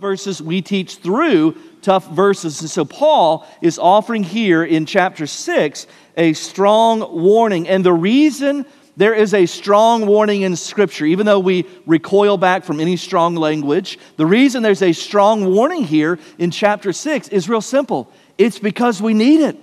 verses, we teach through tough verses. And so Paul is offering here in chapter 6 a strong warning. And the reason there is a strong warning in Scripture, even though we recoil back from any strong language, the reason there's a strong warning here in chapter 6 is real simple it's because we need it.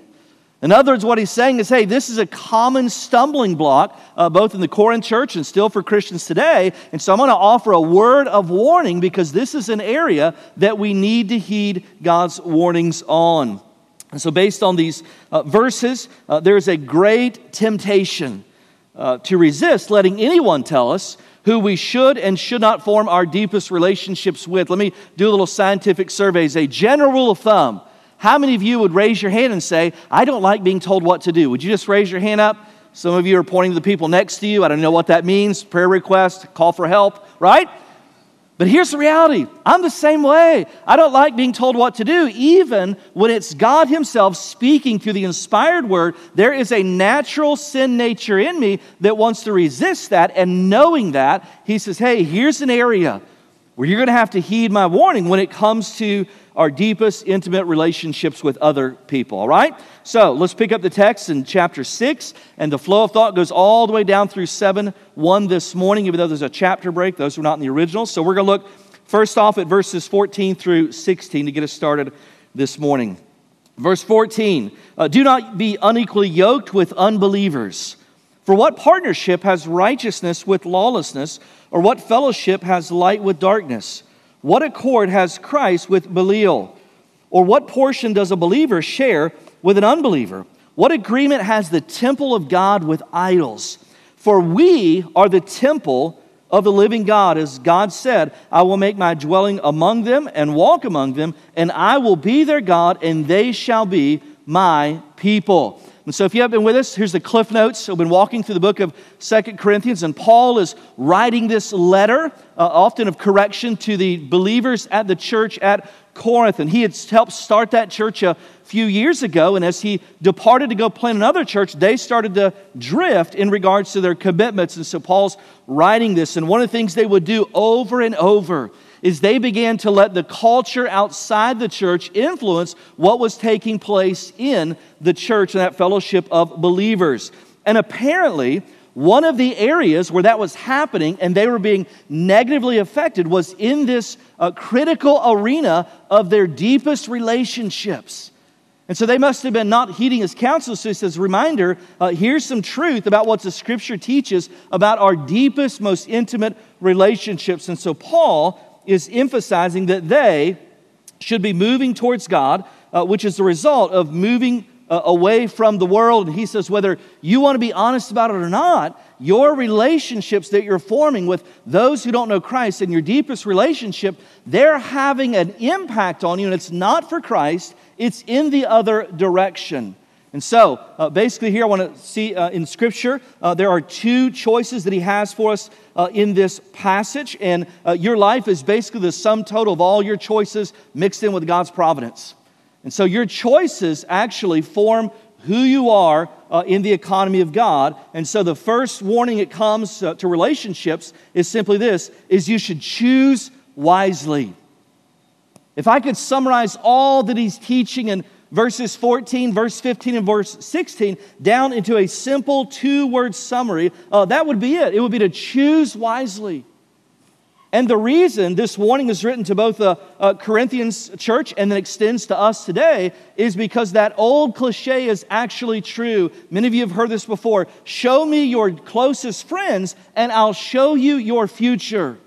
In other words, what he's saying is hey, this is a common stumbling block, uh, both in the Corinth church and still for Christians today. And so I'm going to offer a word of warning because this is an area that we need to heed God's warnings on. And so, based on these uh, verses, uh, there's a great temptation uh, to resist letting anyone tell us who we should and should not form our deepest relationships with. Let me do a little scientific survey. surveys. A general rule of thumb how many of you would raise your hand and say, I don't like being told what to do? Would you just raise your hand up? Some of you are pointing to the people next to you. I don't know what that means. Prayer request, call for help, right? But here's the reality I'm the same way. I don't like being told what to do, even when it's God Himself speaking through the inspired word. There is a natural sin nature in me that wants to resist that. And knowing that, He says, Hey, here's an area where you're going to have to heed my warning when it comes to our deepest intimate relationships with other people, all right? So let's pick up the text in chapter 6, and the flow of thought goes all the way down through 7 1 this morning, even though there's a chapter break. Those were not in the original. So we're going to look first off at verses 14 through 16 to get us started this morning. Verse 14 uh, Do not be unequally yoked with unbelievers. For what partnership has righteousness with lawlessness, or what fellowship has light with darkness? What accord has Christ with Belial? Or what portion does a believer share with an unbeliever? What agreement has the temple of God with idols? For we are the temple of the living God. As God said, I will make my dwelling among them and walk among them, and I will be their God, and they shall be my people. And so, if you have been with us, here's the cliff notes. We've been walking through the book of Second Corinthians, and Paul is writing this letter, uh, often of correction, to the believers at the church at Corinth. And he had helped start that church a few years ago. And as he departed to go plant another church, they started to drift in regards to their commitments. And so, Paul's writing this. And one of the things they would do over and over is they began to let the culture outside the church influence what was taking place in the church and that fellowship of believers. And apparently, one of the areas where that was happening and they were being negatively affected was in this uh, critical arena of their deepest relationships. And so they must have been not heeding his counsel. So he says, Reminder, uh, here's some truth about what the scripture teaches about our deepest, most intimate relationships. And so Paul is emphasizing that they should be moving towards God, uh, which is the result of moving uh, away from the world. And he says, whether you want to be honest about it or not, your relationships that you're forming with those who don't know Christ and your deepest relationship, they're having an impact on you, and it's not for Christ, it's in the other direction. And so, uh, basically, here I want to see uh, in Scripture, uh, there are two choices that he has for us uh, in this passage. And uh, your life is basically the sum total of all your choices mixed in with God's providence. And so, your choices actually form who you are uh, in the economy of God. And so, the first warning it comes to relationships is simply this: is you should choose wisely. If I could summarize all that he's teaching and verses 14, verse 15, and verse 16 down into a simple two word summary, uh, that would be it. It would be to choose wisely. And the reason this warning is written to both the uh, Corinthians church and then extends to us today is because that old cliche is actually true. Many of you have heard this before. Show me your closest friends, and I'll show you your future.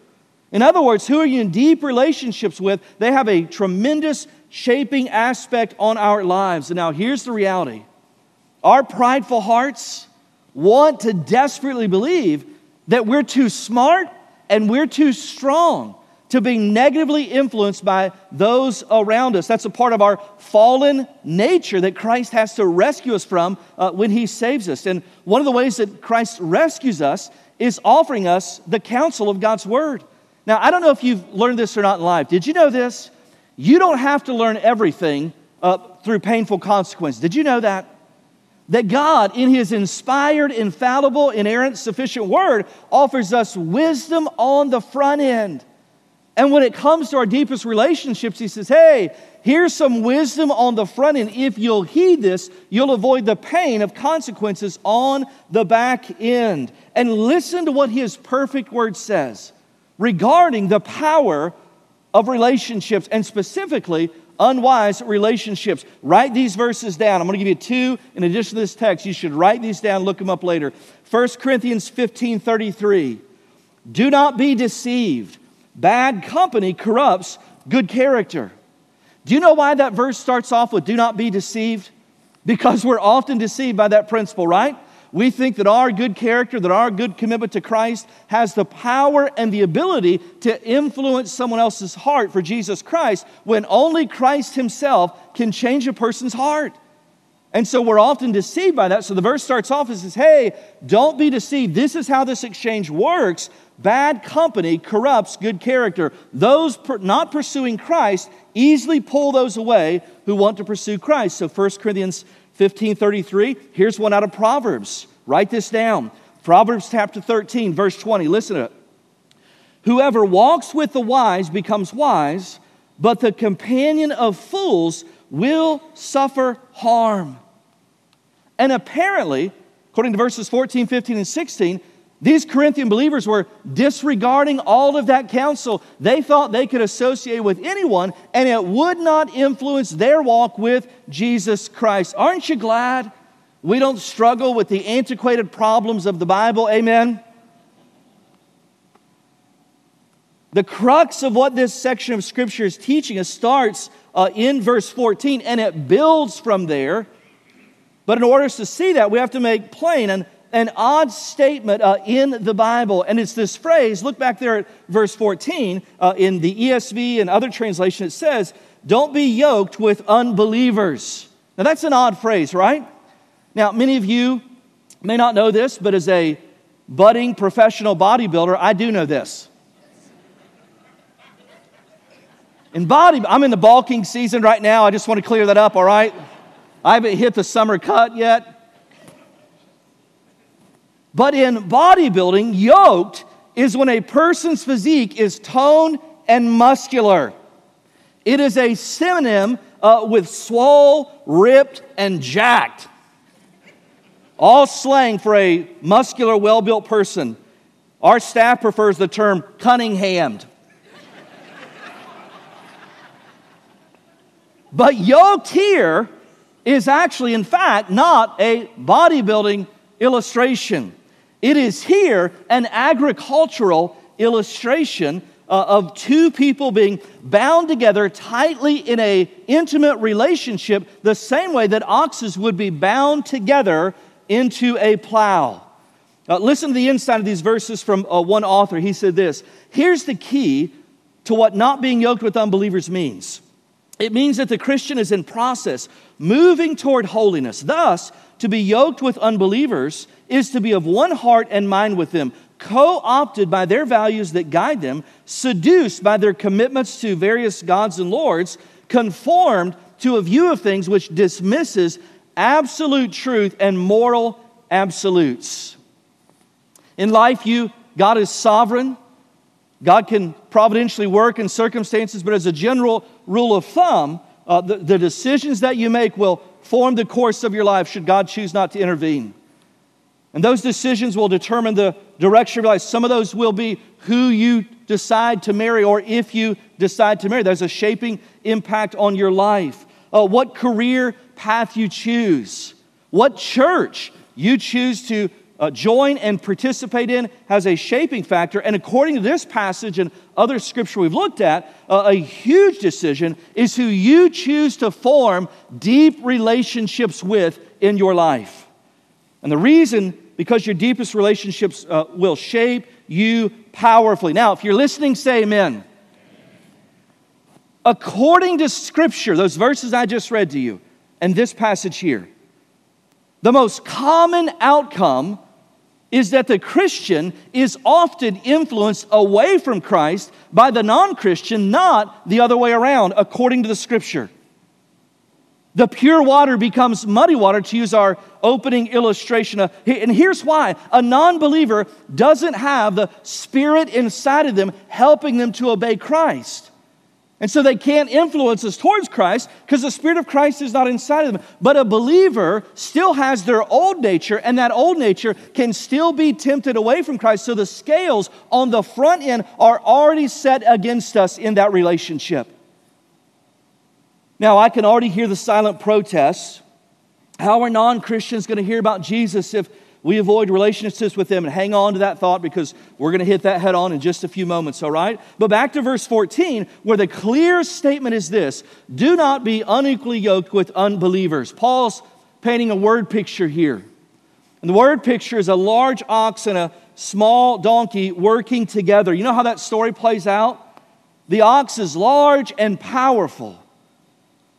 In other words, who are you in deep relationships with? They have a tremendous shaping aspect on our lives. And now here's the reality our prideful hearts want to desperately believe that we're too smart and we're too strong to be negatively influenced by those around us. That's a part of our fallen nature that Christ has to rescue us from uh, when He saves us. And one of the ways that Christ rescues us is offering us the counsel of God's Word. Now, I don't know if you've learned this or not in life. Did you know this? You don't have to learn everything uh, through painful consequence. Did you know that? That God, in His inspired, infallible, inerrant, sufficient word, offers us wisdom on the front end. And when it comes to our deepest relationships, he says, hey, here's some wisdom on the front end. If you'll heed this, you'll avoid the pain of consequences on the back end. And listen to what his perfect word says regarding the power of relationships and specifically unwise relationships. Write these verses down. I'm going to give you two in addition to this text. You should write these down, look them up later. 1 Corinthians 15 33. Do not be deceived. Bad company corrupts good character. Do you know why that verse starts off with do not be deceived? Because we're often deceived by that principle, right? We think that our good character, that our good commitment to Christ has the power and the ability to influence someone else's heart for Jesus Christ when only Christ Himself can change a person's heart. And so we're often deceived by that. So the verse starts off and says, Hey, don't be deceived. This is how this exchange works. Bad company corrupts good character. Those per- not pursuing Christ easily pull those away who want to pursue Christ. So 1 Corinthians 1533, here's one out of Proverbs. Write this down. Proverbs chapter 13, verse 20. Listen to it. Whoever walks with the wise becomes wise, but the companion of fools will suffer harm. And apparently, according to verses 14, 15, and 16, these Corinthian believers were disregarding all of that counsel. They thought they could associate with anyone and it would not influence their walk with Jesus Christ. Aren't you glad we don't struggle with the antiquated problems of the Bible? Amen. The crux of what this section of Scripture is teaching us starts uh, in verse 14 and it builds from there. But in order to see that, we have to make plain and an odd statement uh, in the Bible, and it's this phrase. Look back there at verse 14 uh, in the ESV and other translation. It says, Don't be yoked with unbelievers. Now, that's an odd phrase, right? Now, many of you may not know this, but as a budding professional bodybuilder, I do know this. In body, I'm in the bulking season right now. I just want to clear that up, all right? I haven't hit the summer cut yet. But in bodybuilding, yoked is when a person's physique is toned and muscular. It is a synonym uh, with swole, ripped, and jacked. All slang for a muscular, well built person. Our staff prefers the term Cunninghammed. but yoked here is actually, in fact, not a bodybuilding illustration. It is here an agricultural illustration uh, of two people being bound together tightly in a intimate relationship the same way that oxes would be bound together into a plow. Uh, listen to the inside of these verses from uh, one author. He said this Here's the key to what not being yoked with unbelievers means it means that the Christian is in process, moving toward holiness. Thus, to be yoked with unbelievers is to be of one heart and mind with them, co opted by their values that guide them, seduced by their commitments to various gods and lords, conformed to a view of things which dismisses absolute truth and moral absolutes. In life, you God is sovereign. God can providentially work in circumstances, but as a general rule of thumb, uh, the, the decisions that you make will form the course of your life should God choose not to intervene. And those decisions will determine the direction of your life. Some of those will be who you decide to marry or if you decide to marry. There's a shaping impact on your life. Uh, what career path you choose, what church you choose to uh, join and participate in has a shaping factor. And according to this passage and other scripture we've looked at, uh, a huge decision is who you choose to form deep relationships with in your life. And the reason, because your deepest relationships uh, will shape you powerfully. Now, if you're listening, say amen. According to scripture, those verses I just read to you, and this passage here, the most common outcome is that the Christian is often influenced away from Christ by the non Christian, not the other way around, according to the scripture. The pure water becomes muddy water, to use our opening illustration. Uh, and here's why a non believer doesn't have the Spirit inside of them helping them to obey Christ. And so they can't influence us towards Christ because the Spirit of Christ is not inside of them. But a believer still has their old nature, and that old nature can still be tempted away from Christ. So the scales on the front end are already set against us in that relationship. Now, I can already hear the silent protests. How are non Christians going to hear about Jesus if we avoid relationships with them and hang on to that thought because we're going to hit that head on in just a few moments, all right? But back to verse 14, where the clear statement is this do not be unequally yoked with unbelievers. Paul's painting a word picture here. And the word picture is a large ox and a small donkey working together. You know how that story plays out? The ox is large and powerful,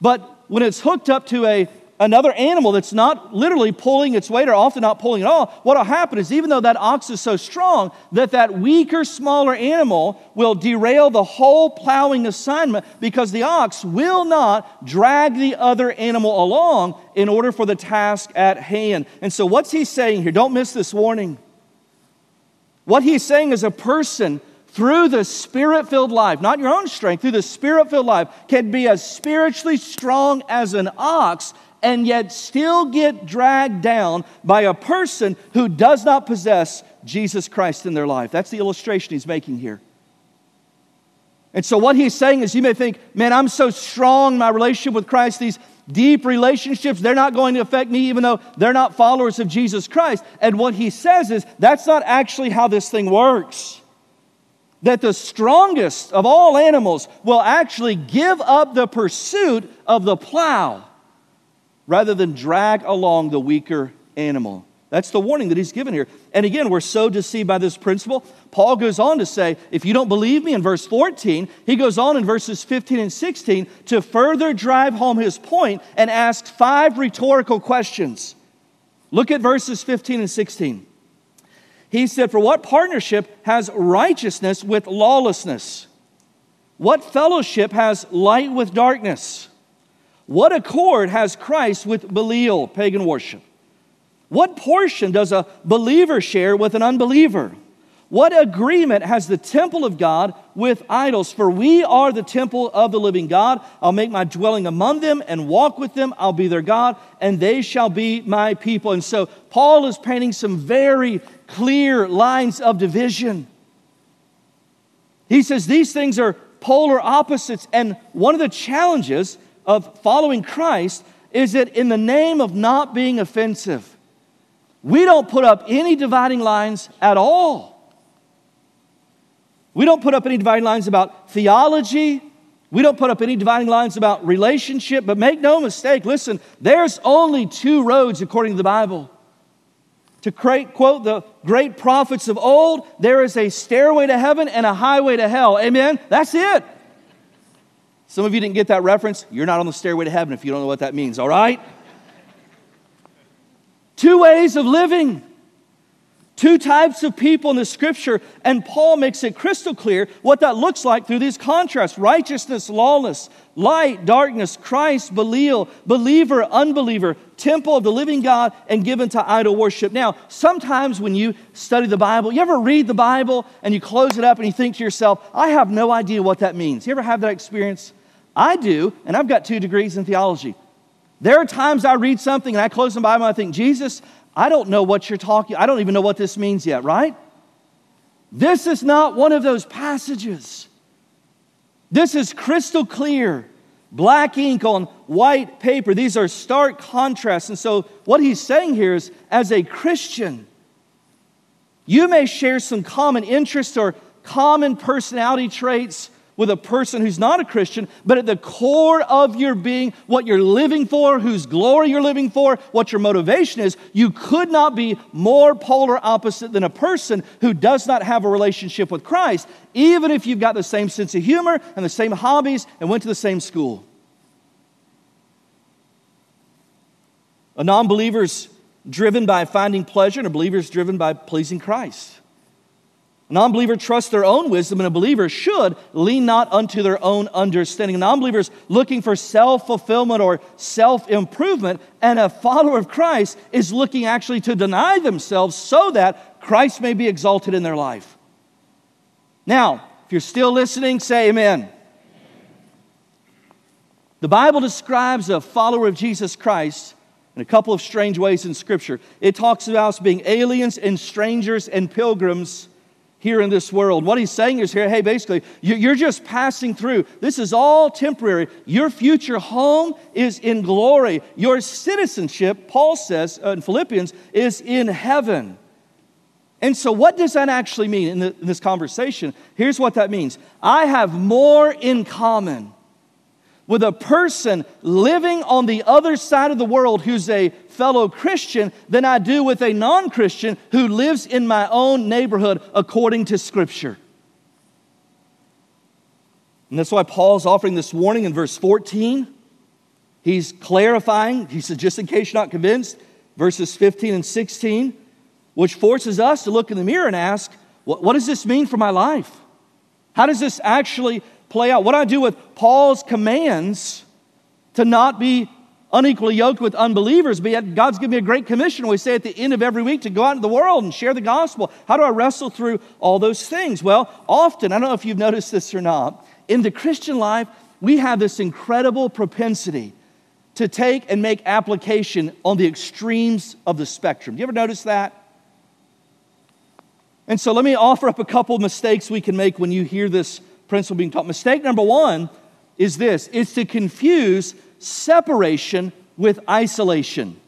but when it's hooked up to a another animal that's not literally pulling its weight or often not pulling at all, what'll happen is even though that ox is so strong, that that weaker, smaller animal will derail the whole plowing assignment because the ox will not drag the other animal along in order for the task at hand. And so, what's he saying here? Don't miss this warning. What he's saying is a person through the spirit filled life, not your own strength, through the spirit filled life, can be as spiritually strong as an ox and yet still get dragged down by a person who does not possess Jesus Christ in their life. That's the illustration he's making here. And so, what he's saying is, you may think, man, I'm so strong my relationship with Christ, these deep relationships, they're not going to affect me, even though they're not followers of Jesus Christ. And what he says is, that's not actually how this thing works. That the strongest of all animals will actually give up the pursuit of the plow rather than drag along the weaker animal. That's the warning that he's given here. And again, we're so deceived by this principle. Paul goes on to say, if you don't believe me in verse 14, he goes on in verses 15 and 16 to further drive home his point and ask five rhetorical questions. Look at verses 15 and 16. He said, For what partnership has righteousness with lawlessness? What fellowship has light with darkness? What accord has Christ with Belial, pagan worship? What portion does a believer share with an unbeliever? What agreement has the temple of God with idols? For we are the temple of the living God. I'll make my dwelling among them and walk with them. I'll be their God, and they shall be my people. And so Paul is painting some very clear lines of division. He says these things are polar opposites, and one of the challenges of following Christ is that in the name of not being offensive, we don't put up any dividing lines at all. We don't put up any dividing lines about theology. We don't put up any dividing lines about relationship, but make no mistake, listen, there's only two roads according to the Bible. To quote the great prophets of old, there is a stairway to heaven and a highway to hell. Amen? That's it. Some of you didn't get that reference. You're not on the stairway to heaven if you don't know what that means, all right? Two ways of living. Two types of people in the scripture, and Paul makes it crystal clear what that looks like through these contrasts righteousness, lawless, light, darkness, Christ, Belial, believer, unbeliever, temple of the living God, and given to idol worship. Now, sometimes when you study the Bible, you ever read the Bible and you close it up and you think to yourself, I have no idea what that means. You ever have that experience? I do, and I've got two degrees in theology. There are times I read something and I close the Bible and I think, Jesus, I don't know what you're talking. I don't even know what this means yet, right? This is not one of those passages. This is crystal clear, black ink on white paper. These are stark contrasts. And so, what he's saying here is as a Christian, you may share some common interests or common personality traits with a person who's not a Christian, but at the core of your being, what you're living for, whose glory you're living for, what your motivation is, you could not be more polar opposite than a person who does not have a relationship with Christ, even if you've got the same sense of humor and the same hobbies and went to the same school. A non believer's driven by finding pleasure, and a believer's driven by pleasing Christ. Non believer trusts their own wisdom, and a believer should lean not unto their own understanding. Non believers looking for self fulfillment or self improvement, and a follower of Christ is looking actually to deny themselves so that Christ may be exalted in their life. Now, if you're still listening, say amen. The Bible describes a follower of Jesus Christ in a couple of strange ways in Scripture. It talks about us being aliens and strangers and pilgrims here in this world. What he's saying is here, hey, basically, you're just passing through. This is all temporary. Your future home is in glory. Your citizenship, Paul says uh, in Philippians, is in heaven. And so, what does that actually mean in, the, in this conversation? Here's what that means I have more in common with a person living on the other side of the world who's a fellow Christian than I do with a non Christian who lives in my own neighborhood according to Scripture. And that's why Paul's offering this warning in verse 14. He's clarifying, he said, just in case you're not convinced, verses 15 and 16 which forces us to look in the mirror and ask, what, what does this mean for my life? How does this actually play out? What do I do with Paul's commands to not be unequally yoked with unbelievers, but yet God's given me a great commission. We say at the end of every week to go out into the world and share the gospel. How do I wrestle through all those things? Well, often, I don't know if you've noticed this or not, in the Christian life, we have this incredible propensity to take and make application on the extremes of the spectrum. Do you ever notice that? And so let me offer up a couple of mistakes we can make when you hear this principle being taught. Mistake number one is this it's to confuse separation with isolation.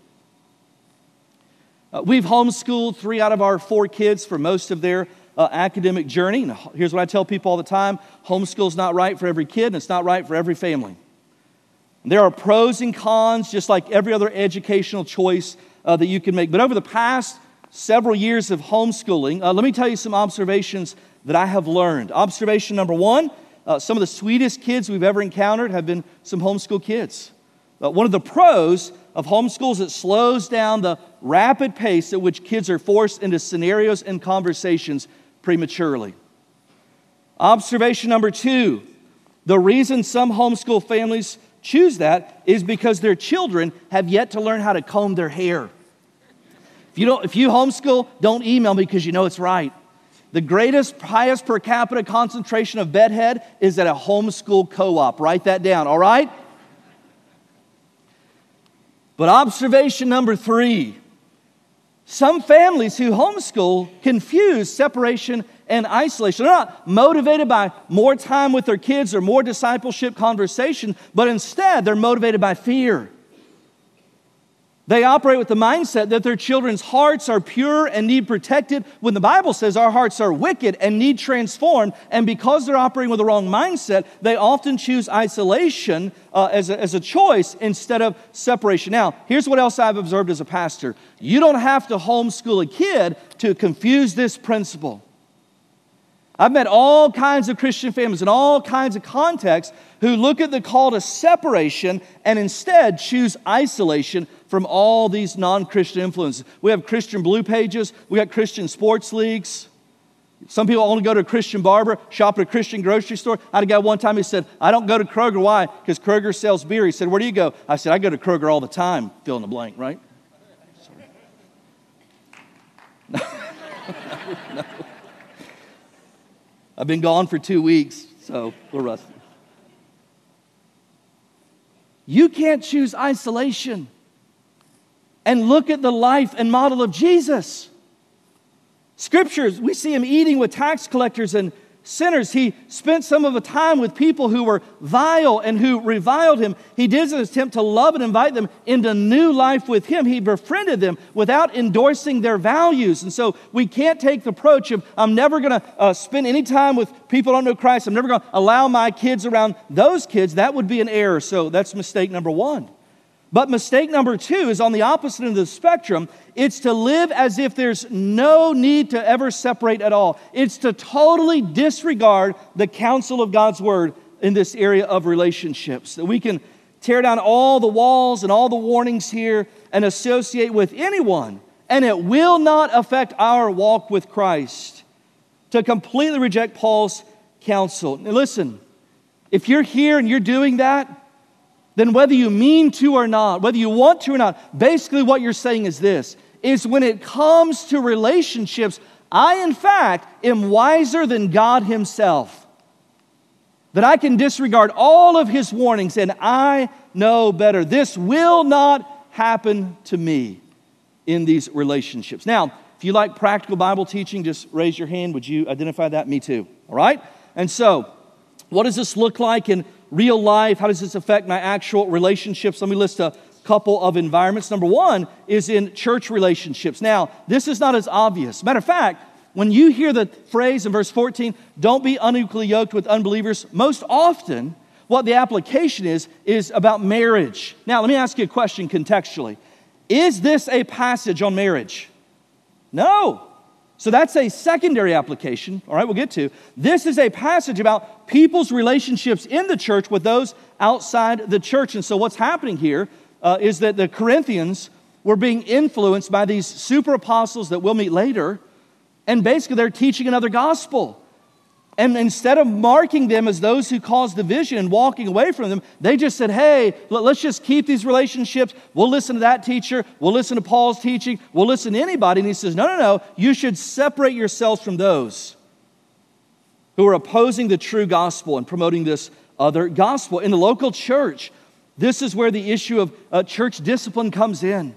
Uh, we've homeschooled three out of our four kids for most of their uh, academic journey. And here's what I tell people all the time homeschool's not right for every kid, and it's not right for every family. There are pros and cons, just like every other educational choice uh, that you can make. But over the past several years of homeschooling, uh, let me tell you some observations that I have learned. Observation number one uh, some of the sweetest kids we've ever encountered have been some homeschool kids. Uh, one of the pros of homeschool is it slows down the rapid pace at which kids are forced into scenarios and conversations prematurely. Observation number two the reason some homeschool families choose that is because their children have yet to learn how to comb their hair. If you, don't, if you homeschool, don't email me because you know it's right. The greatest, highest per capita concentration of bedhead is at a homeschool co op. Write that down, all right? But observation number three some families who homeschool confuse separation and isolation. They're not motivated by more time with their kids or more discipleship conversation, but instead they're motivated by fear. They operate with the mindset that their children's hearts are pure and need protected when the Bible says our hearts are wicked and need transformed. And because they're operating with the wrong mindset, they often choose isolation uh, as, a, as a choice instead of separation. Now, here's what else I've observed as a pastor you don't have to homeschool a kid to confuse this principle. I've met all kinds of Christian families in all kinds of contexts who look at the call to separation and instead choose isolation from all these non Christian influences. We have Christian blue pages, we got Christian sports leagues. Some people only go to a Christian barber, shop at a Christian grocery store. I had a guy one time, he said, I don't go to Kroger. Why? Because Kroger sells beer. He said, Where do you go? I said, I go to Kroger all the time. Fill in the blank, right? no. no. I've been gone for two weeks, so we're rusty. You can't choose isolation and look at the life and model of Jesus. Scriptures, we see him eating with tax collectors and sinners. He spent some of the time with people who were vile and who reviled him. He did an attempt to love and invite them into new life with him. He befriended them without endorsing their values. And so we can't take the approach of, I'm never going to uh, spend any time with people who don't know Christ. I'm never going to allow my kids around those kids. That would be an error. So that's mistake number one. But mistake number two is on the opposite end of the spectrum. It's to live as if there's no need to ever separate at all. It's to totally disregard the counsel of God's word in this area of relationships. That we can tear down all the walls and all the warnings here and associate with anyone, and it will not affect our walk with Christ to completely reject Paul's counsel. Now, listen, if you're here and you're doing that, then whether you mean to or not, whether you want to or not, basically what you're saying is this is when it comes to relationships, I in fact am wiser than God Himself. That I can disregard all of His warnings and I know better. This will not happen to me in these relationships. Now, if you like practical Bible teaching, just raise your hand. Would you identify that? Me too. All right? And so, what does this look like in real life? How does this affect my actual relationships? Let me list a couple of environments. Number one is in church relationships. Now, this is not as obvious. Matter of fact, when you hear the phrase in verse 14, don't be unequally yoked with unbelievers, most often what the application is, is about marriage. Now, let me ask you a question contextually. Is this a passage on marriage? No. So that's a secondary application, all right, we'll get to. This is a passage about people's relationships in the church with those outside the church. And so what's happening here uh, is that the Corinthians were being influenced by these super apostles that we'll meet later, and basically they're teaching another gospel. And instead of marking them as those who cause division and walking away from them, they just said, hey, let's just keep these relationships. We'll listen to that teacher. We'll listen to Paul's teaching. We'll listen to anybody. And he says, no, no, no. You should separate yourselves from those who are opposing the true gospel and promoting this other gospel. In the local church, this is where the issue of uh, church discipline comes in.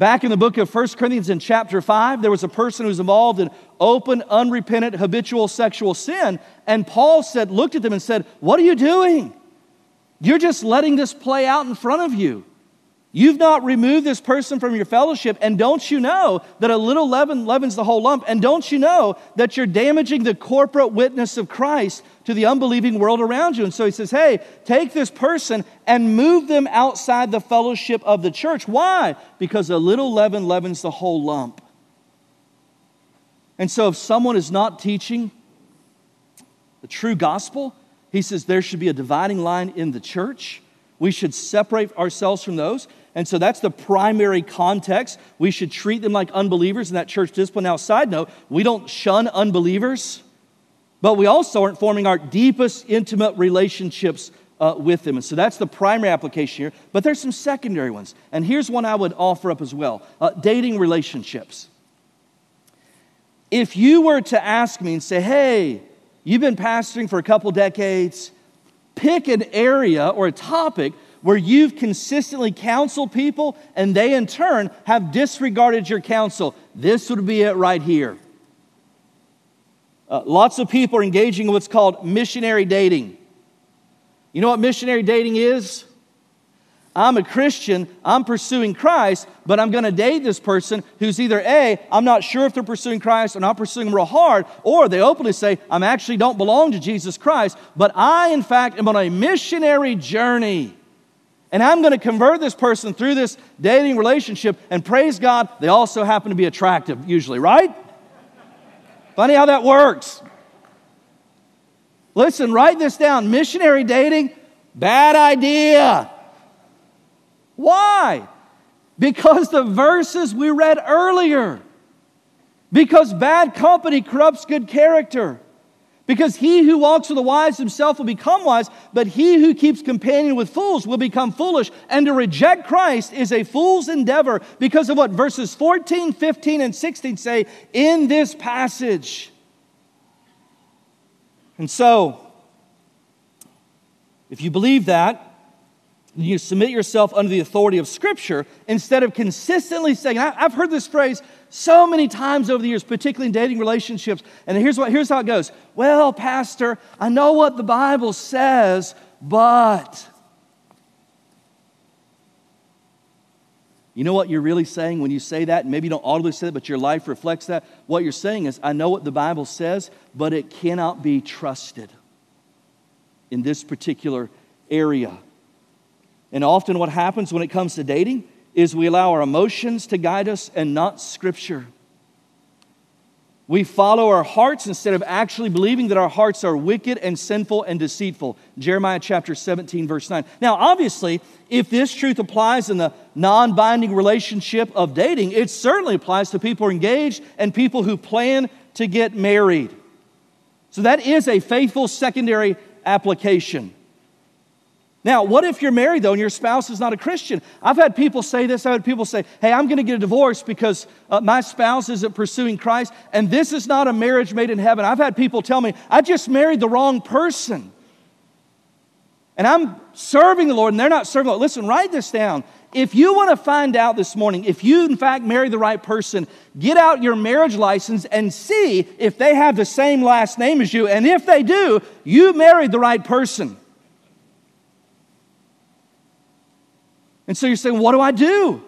Back in the book of 1 Corinthians in chapter 5, there was a person who was involved in open, unrepentant, habitual sexual sin. And Paul said, looked at them and said, What are you doing? You're just letting this play out in front of you. You've not removed this person from your fellowship, and don't you know that a little leaven leavens the whole lump? And don't you know that you're damaging the corporate witness of Christ to the unbelieving world around you? And so he says, Hey, take this person and move them outside the fellowship of the church. Why? Because a little leaven leavens the whole lump. And so if someone is not teaching the true gospel, he says there should be a dividing line in the church. We should separate ourselves from those. And so that's the primary context. We should treat them like unbelievers in that church discipline. Now, side note, we don't shun unbelievers, but we also aren't forming our deepest intimate relationships uh, with them. And so that's the primary application here. But there's some secondary ones. And here's one I would offer up as well uh, dating relationships. If you were to ask me and say, hey, you've been pastoring for a couple decades, pick an area or a topic where you've consistently counseled people and they in turn have disregarded your counsel. This would be it right here. Uh, lots of people are engaging in what's called missionary dating. You know what missionary dating is? I'm a Christian, I'm pursuing Christ, but I'm going to date this person who's either A, I'm not sure if they're pursuing Christ or not pursuing him real hard, or they openly say, I'm actually don't belong to Jesus Christ, but I, in fact, am on a missionary journey. And I'm going to convert this person through this dating relationship, and praise God, they also happen to be attractive, usually, right? Funny how that works. Listen, write this down. Missionary dating, bad idea. Why? Because the verses we read earlier. Because bad company corrupts good character. Because he who walks with the wise himself will become wise, but he who keeps companion with fools will become foolish. And to reject Christ is a fool's endeavor because of what verses 14, 15, and 16 say in this passage. And so, if you believe that, you submit yourself under the authority of Scripture instead of consistently saying, I've heard this phrase so many times over the years, particularly in dating relationships. And here's, what, here's how it goes Well, Pastor, I know what the Bible says, but. You know what you're really saying when you say that? Maybe you don't audibly say it, but your life reflects that. What you're saying is, I know what the Bible says, but it cannot be trusted in this particular area. And often, what happens when it comes to dating is we allow our emotions to guide us and not Scripture. We follow our hearts instead of actually believing that our hearts are wicked and sinful and deceitful. Jeremiah chapter 17, verse 9. Now, obviously, if this truth applies in the non binding relationship of dating, it certainly applies to people who are engaged and people who plan to get married. So that is a faithful secondary application. Now, what if you're married though and your spouse is not a Christian? I've had people say this. I've had people say, hey, I'm going to get a divorce because uh, my spouse isn't pursuing Christ, and this is not a marriage made in heaven. I've had people tell me, I just married the wrong person. And I'm serving the Lord and they're not serving the Lord. Listen, write this down. If you want to find out this morning, if you in fact marry the right person, get out your marriage license and see if they have the same last name as you. And if they do, you married the right person. And so you're saying, what do I do?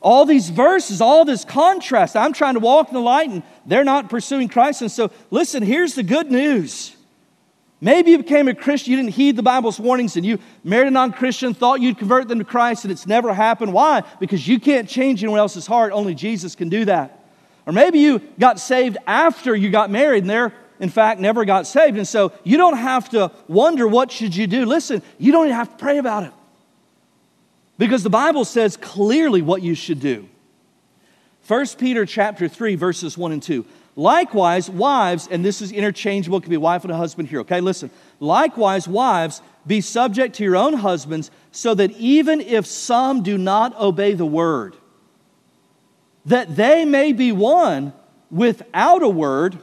All these verses, all this contrast. I'm trying to walk in the light and they're not pursuing Christ. And so, listen, here's the good news. Maybe you became a Christian, you didn't heed the Bible's warnings, and you married a non Christian, thought you'd convert them to Christ, and it's never happened. Why? Because you can't change anyone else's heart, only Jesus can do that. Or maybe you got saved after you got married, and they're, in fact, never got saved. And so you don't have to wonder what should you do. Listen, you don't even have to pray about it. Because the Bible says clearly what you should do. 1 Peter chapter 3 verses 1 and 2. Likewise, wives, and this is interchangeable, it could be wife and a husband here, okay? Listen. Likewise, wives, be subject to your own husbands, so that even if some do not obey the word, that they may be won without a word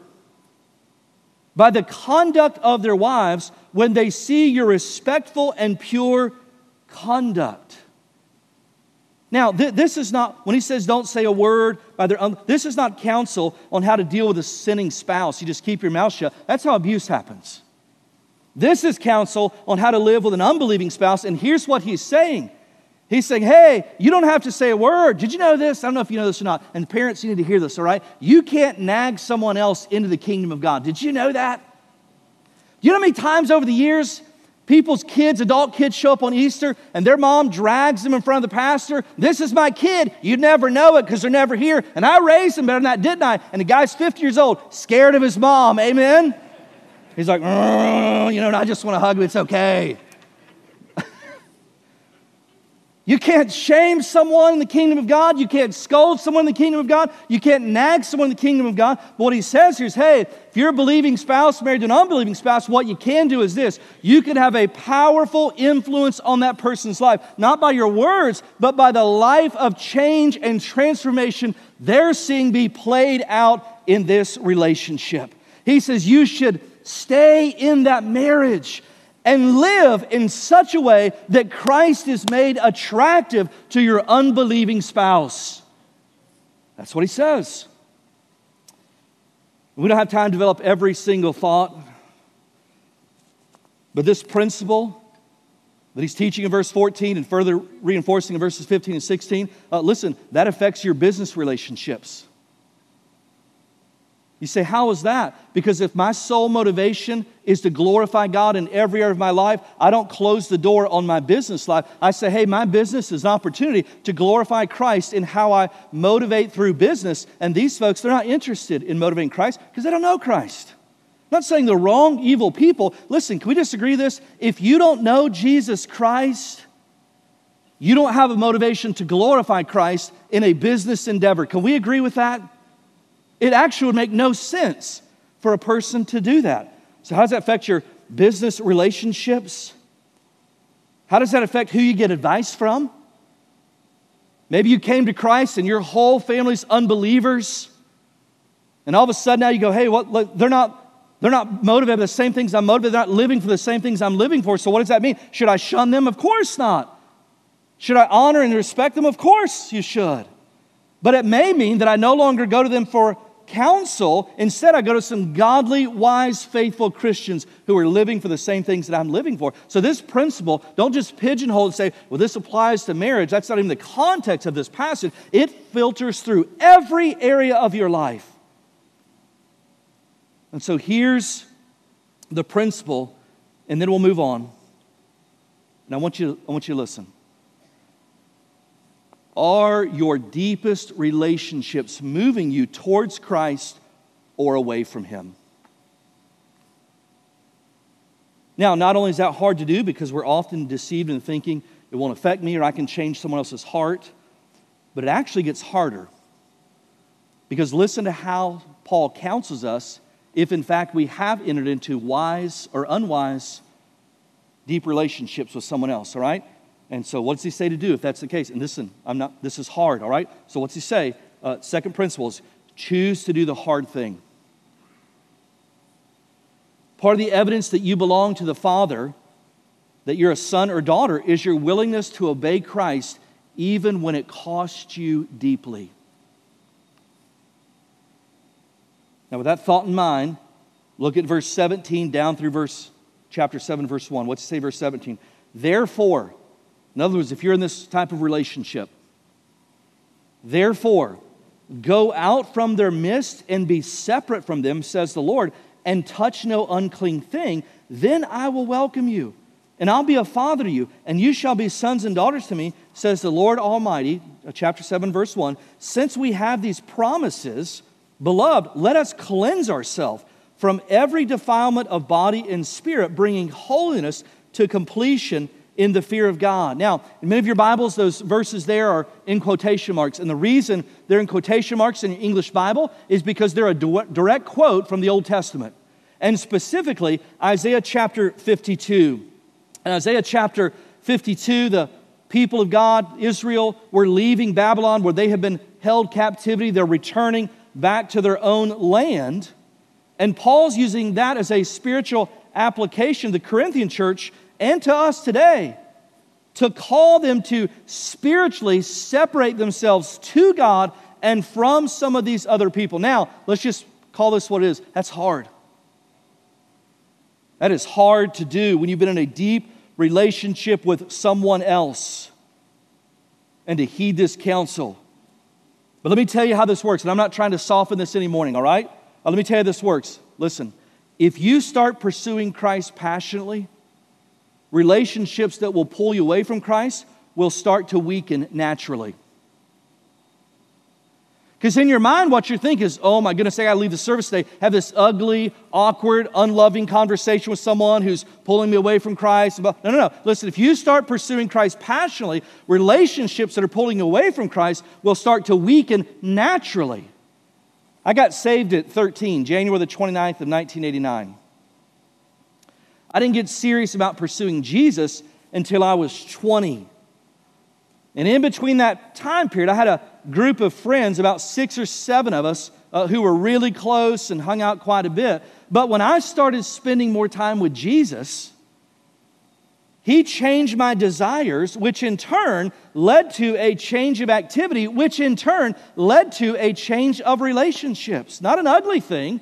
by the conduct of their wives when they see your respectful and pure conduct. Now, th- this is not, when he says don't say a word by their own, this is not counsel on how to deal with a sinning spouse. You just keep your mouth shut. That's how abuse happens. This is counsel on how to live with an unbelieving spouse. And here's what he's saying He's saying, hey, you don't have to say a word. Did you know this? I don't know if you know this or not. And parents, you need to hear this, all right? You can't nag someone else into the kingdom of God. Did you know that? Do you know how many times over the years People's kids, adult kids, show up on Easter and their mom drags them in front of the pastor. This is my kid. You'd never know it because they're never here. And I raised them better than that, didn't I? And the guy's 50 years old, scared of his mom. Amen? He's like, mm, you know, I just want to hug him. It's okay. You can't shame someone in the kingdom of God. You can't scold someone in the kingdom of God. You can't nag someone in the kingdom of God. But what he says here is hey, if you're a believing spouse married to an unbelieving spouse, what you can do is this you can have a powerful influence on that person's life, not by your words, but by the life of change and transformation they're seeing be played out in this relationship. He says you should stay in that marriage and live in such a way that Christ is made attractive to your unbelieving spouse. That's what he says. We don't have time to develop every single thought, but this principle that he's teaching in verse 14 and further reinforcing in verses 15 and 16, uh, listen, that affects your business relationships. You say, How is that? Because if my sole motivation is to glorify God in every area of my life, I don't close the door on my business life. I say, Hey, my business is an opportunity to glorify Christ in how I motivate through business. And these folks, they're not interested in motivating Christ because they don't know Christ. I'm not saying the wrong, evil people. Listen, can we disagree this? If you don't know Jesus Christ, you don't have a motivation to glorify Christ in a business endeavor. Can we agree with that? It actually would make no sense for a person to do that. So, how does that affect your business relationships? How does that affect who you get advice from? Maybe you came to Christ and your whole family's unbelievers. And all of a sudden now you go, hey, what, look, they're not, they're not motivated by the same things I'm motivated. They're not living for the same things I'm living for. So what does that mean? Should I shun them? Of course not. Should I honor and respect them? Of course you should. But it may mean that I no longer go to them for counsel. Instead, I go to some godly, wise, faithful Christians who are living for the same things that I'm living for. So, this principle, don't just pigeonhole and say, well, this applies to marriage. That's not even the context of this passage. It filters through every area of your life. And so, here's the principle, and then we'll move on. And I want you, I want you to listen. Are your deepest relationships moving you towards Christ or away from Him? Now, not only is that hard to do because we're often deceived in thinking it won't affect me or I can change someone else's heart, but it actually gets harder Because listen to how Paul counsels us if, in fact, we have entered into wise or unwise deep relationships with someone else, all right? And so, what does he say to do if that's the case? And listen, I'm not, this is hard, all right? So, what's he say? Uh, second principle is choose to do the hard thing. Part of the evidence that you belong to the Father, that you're a son or daughter, is your willingness to obey Christ even when it costs you deeply. Now, with that thought in mind, look at verse 17 down through verse chapter 7, verse 1. What's it say, verse 17? Therefore, in other words, if you're in this type of relationship, therefore, go out from their midst and be separate from them, says the Lord, and touch no unclean thing, then I will welcome you. And I'll be a father to you, and you shall be sons and daughters to me, says the Lord Almighty, uh, chapter 7, verse 1. Since we have these promises, beloved, let us cleanse ourselves from every defilement of body and spirit, bringing holiness to completion in the fear of God. Now, in many of your Bibles, those verses there are in quotation marks. And the reason they're in quotation marks in your English Bible is because they're a direct quote from the Old Testament. And specifically, Isaiah chapter 52. In Isaiah chapter 52, the people of God, Israel, were leaving Babylon where they had been held captivity. They're returning back to their own land. And Paul's using that as a spiritual application to the Corinthian church and to us today to call them to spiritually separate themselves to God and from some of these other people. Now, let's just call this what it is. That's hard. That is hard to do when you've been in a deep relationship with someone else and to heed this counsel. But let me tell you how this works, and I'm not trying to soften this any morning, all right? Let me tell you how this works. Listen, if you start pursuing Christ passionately, relationships that will pull you away from Christ will start to weaken naturally. Because in your mind, what you think is, oh my goodness, I gotta leave the service today, have this ugly, awkward, unloving conversation with someone who's pulling me away from Christ. No, no, no. Listen, if you start pursuing Christ passionately, relationships that are pulling you away from Christ will start to weaken naturally. I got saved at 13, January the 29th of 1989. I didn't get serious about pursuing Jesus until I was 20. And in between that time period, I had a group of friends, about six or seven of us, uh, who were really close and hung out quite a bit. But when I started spending more time with Jesus, he changed my desires, which in turn led to a change of activity, which in turn led to a change of relationships. Not an ugly thing,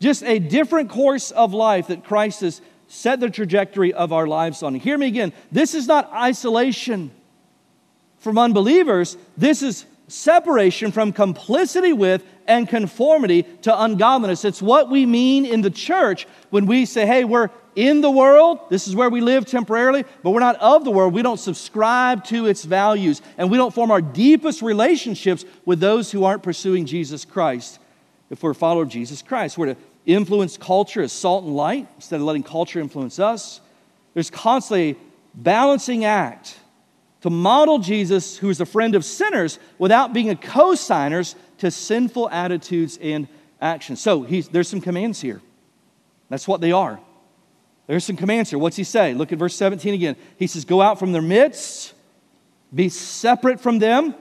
just a different course of life that Christ has set the trajectory of our lives on. Hear me again. This is not isolation from unbelievers, this is separation from complicity with and conformity to ungodliness. It's what we mean in the church when we say, hey, we're in the world, this is where we live temporarily, but we're not of the world. We don't subscribe to its values, and we don't form our deepest relationships with those who aren't pursuing Jesus Christ. If we're a follower of Jesus Christ, we're to influence culture as salt and light instead of letting culture influence us. There's constantly a balancing act to model Jesus, who is a friend of sinners, without being a co-signers to sinful attitudes and actions. So there's some commands here. That's what they are. There's some commands here. What's he say? Look at verse 17 again. He says, Go out from their midst, be separate from them,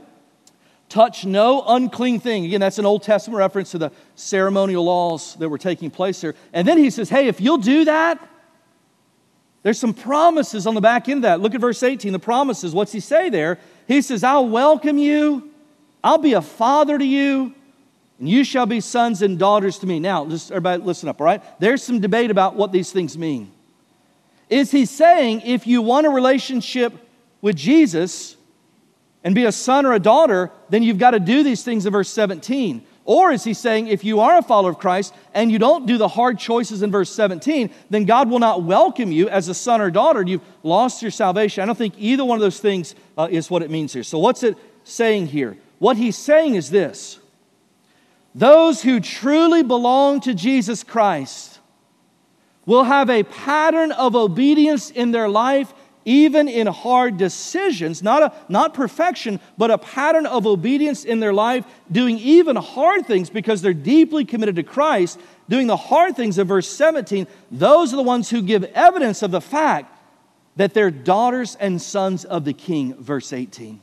touch no unclean thing. Again, that's an Old Testament reference to the ceremonial laws that were taking place there. And then he says, Hey, if you'll do that, there's some promises on the back end of that. Look at verse 18, the promises. What's he say there? He says, I'll welcome you, I'll be a father to you, and you shall be sons and daughters to me. Now, just everybody listen up, all right? There's some debate about what these things mean. Is he saying if you want a relationship with Jesus and be a son or a daughter, then you've got to do these things in verse 17? Or is he saying if you are a follower of Christ and you don't do the hard choices in verse 17, then God will not welcome you as a son or daughter you've lost your salvation? I don't think either one of those things uh, is what it means here. So, what's it saying here? What he's saying is this those who truly belong to Jesus Christ will have a pattern of obedience in their life even in hard decisions, not, a, not perfection, but a pattern of obedience in their life, doing even hard things because they're deeply committed to Christ, doing the hard things of verse 17, those are the ones who give evidence of the fact that they're daughters and sons of the king, verse 18.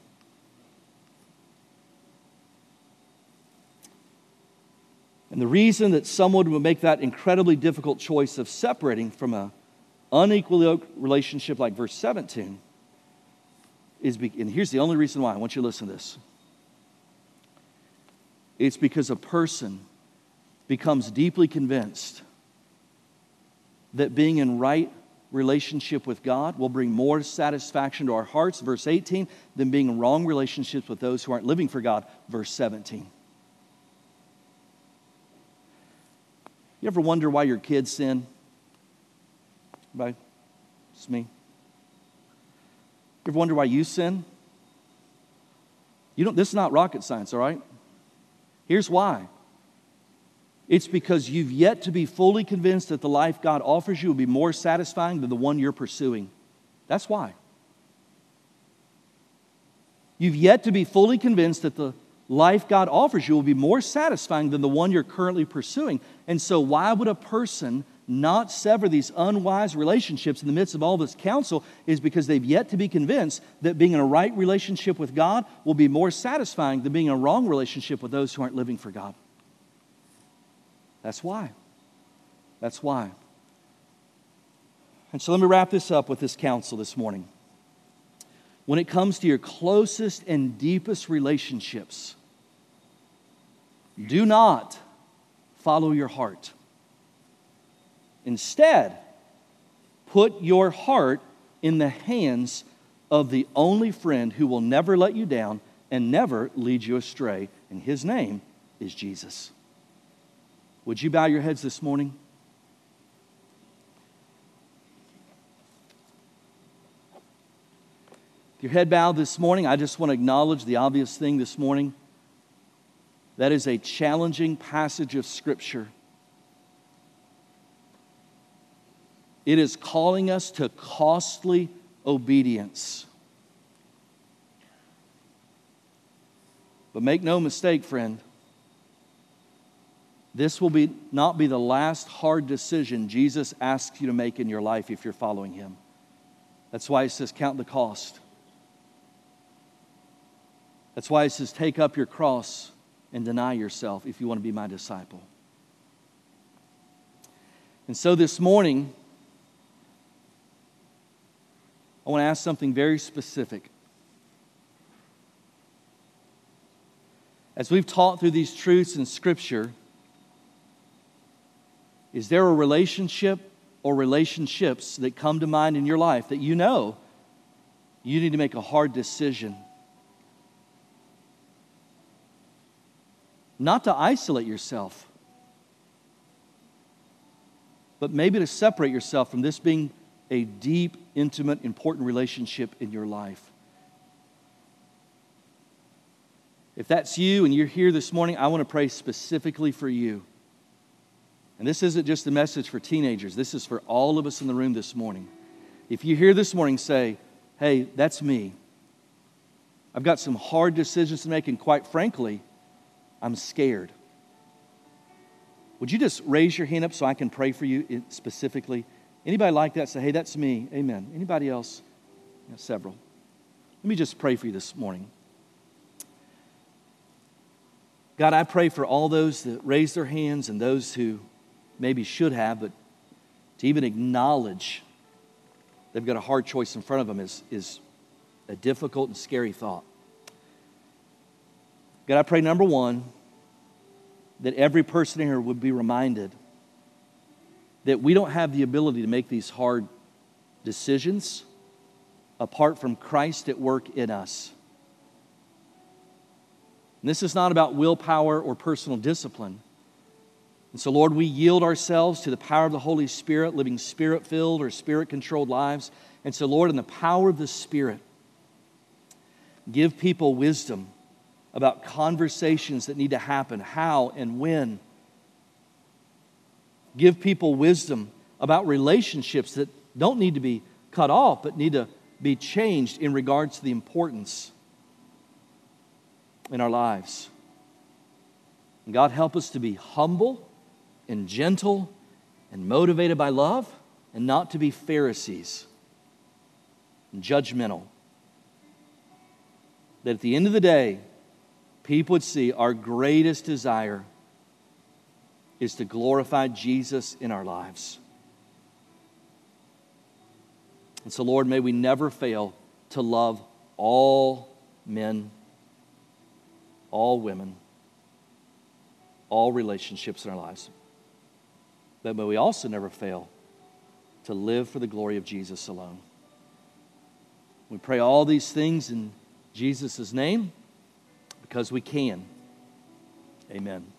And the reason that someone would make that incredibly difficult choice of separating from a unequally yoked relationship like verse 17 is, be, and here's the only reason why. I want you to listen to this. It's because a person becomes deeply convinced that being in right relationship with God will bring more satisfaction to our hearts, verse 18, than being in wrong relationships with those who aren't living for God, verse 17. You ever wonder why your kids sin? Right? It's me. You ever wonder why you sin? You don't, this is not rocket science, all right? Here's why. It's because you've yet to be fully convinced that the life God offers you will be more satisfying than the one you're pursuing. That's why. You've yet to be fully convinced that the life God offers you will be more satisfying than the one you're currently pursuing. And so, why would a person not sever these unwise relationships in the midst of all this counsel is because they've yet to be convinced that being in a right relationship with God will be more satisfying than being in a wrong relationship with those who aren't living for God. That's why. That's why. And so let me wrap this up with this counsel this morning. When it comes to your closest and deepest relationships, do not follow your heart. Instead, put your heart in the hands of the only friend who will never let you down and never lead you astray, and his name is Jesus. Would you bow your heads this morning? Your head bowed this morning, I just want to acknowledge the obvious thing this morning. That is a challenging passage of Scripture. It is calling us to costly obedience. But make no mistake, friend, this will be, not be the last hard decision Jesus asks you to make in your life if you're following Him. That's why He says, Count the cost. That's why He says, Take up your cross and deny yourself if you want to be my disciple. And so this morning, I want to ask something very specific. As we've taught through these truths in Scripture, is there a relationship or relationships that come to mind in your life that you know you need to make a hard decision? Not to isolate yourself, but maybe to separate yourself from this being a deep, intimate, important relationship in your life. If that's you and you're here this morning, I want to pray specifically for you. And this isn't just a message for teenagers, this is for all of us in the room this morning. If you hear this morning say, hey, that's me, I've got some hard decisions to make, and quite frankly, I'm scared. Would you just raise your hand up so I can pray for you specifically? Anybody like that? Say, hey, that's me. Amen. Anybody else? Yeah, several. Let me just pray for you this morning. God, I pray for all those that raise their hands and those who maybe should have, but to even acknowledge they've got a hard choice in front of them is, is a difficult and scary thought. God, I pray, number one, that every person here would be reminded that we don't have the ability to make these hard decisions apart from Christ at work in us. And this is not about willpower or personal discipline. And so, Lord, we yield ourselves to the power of the Holy Spirit, living spirit filled or spirit controlled lives. And so, Lord, in the power of the Spirit, give people wisdom about conversations that need to happen, how and when give people wisdom about relationships that don't need to be cut off, but need to be changed in regards to the importance in our lives. And God, help us to be humble and gentle and motivated by love and not to be Pharisees and judgmental. That at the end of the day, people would see our greatest desire is to glorify Jesus in our lives. And so, Lord, may we never fail to love all men, all women, all relationships in our lives. But may we also never fail to live for the glory of Jesus alone. We pray all these things in Jesus' name because we can. Amen.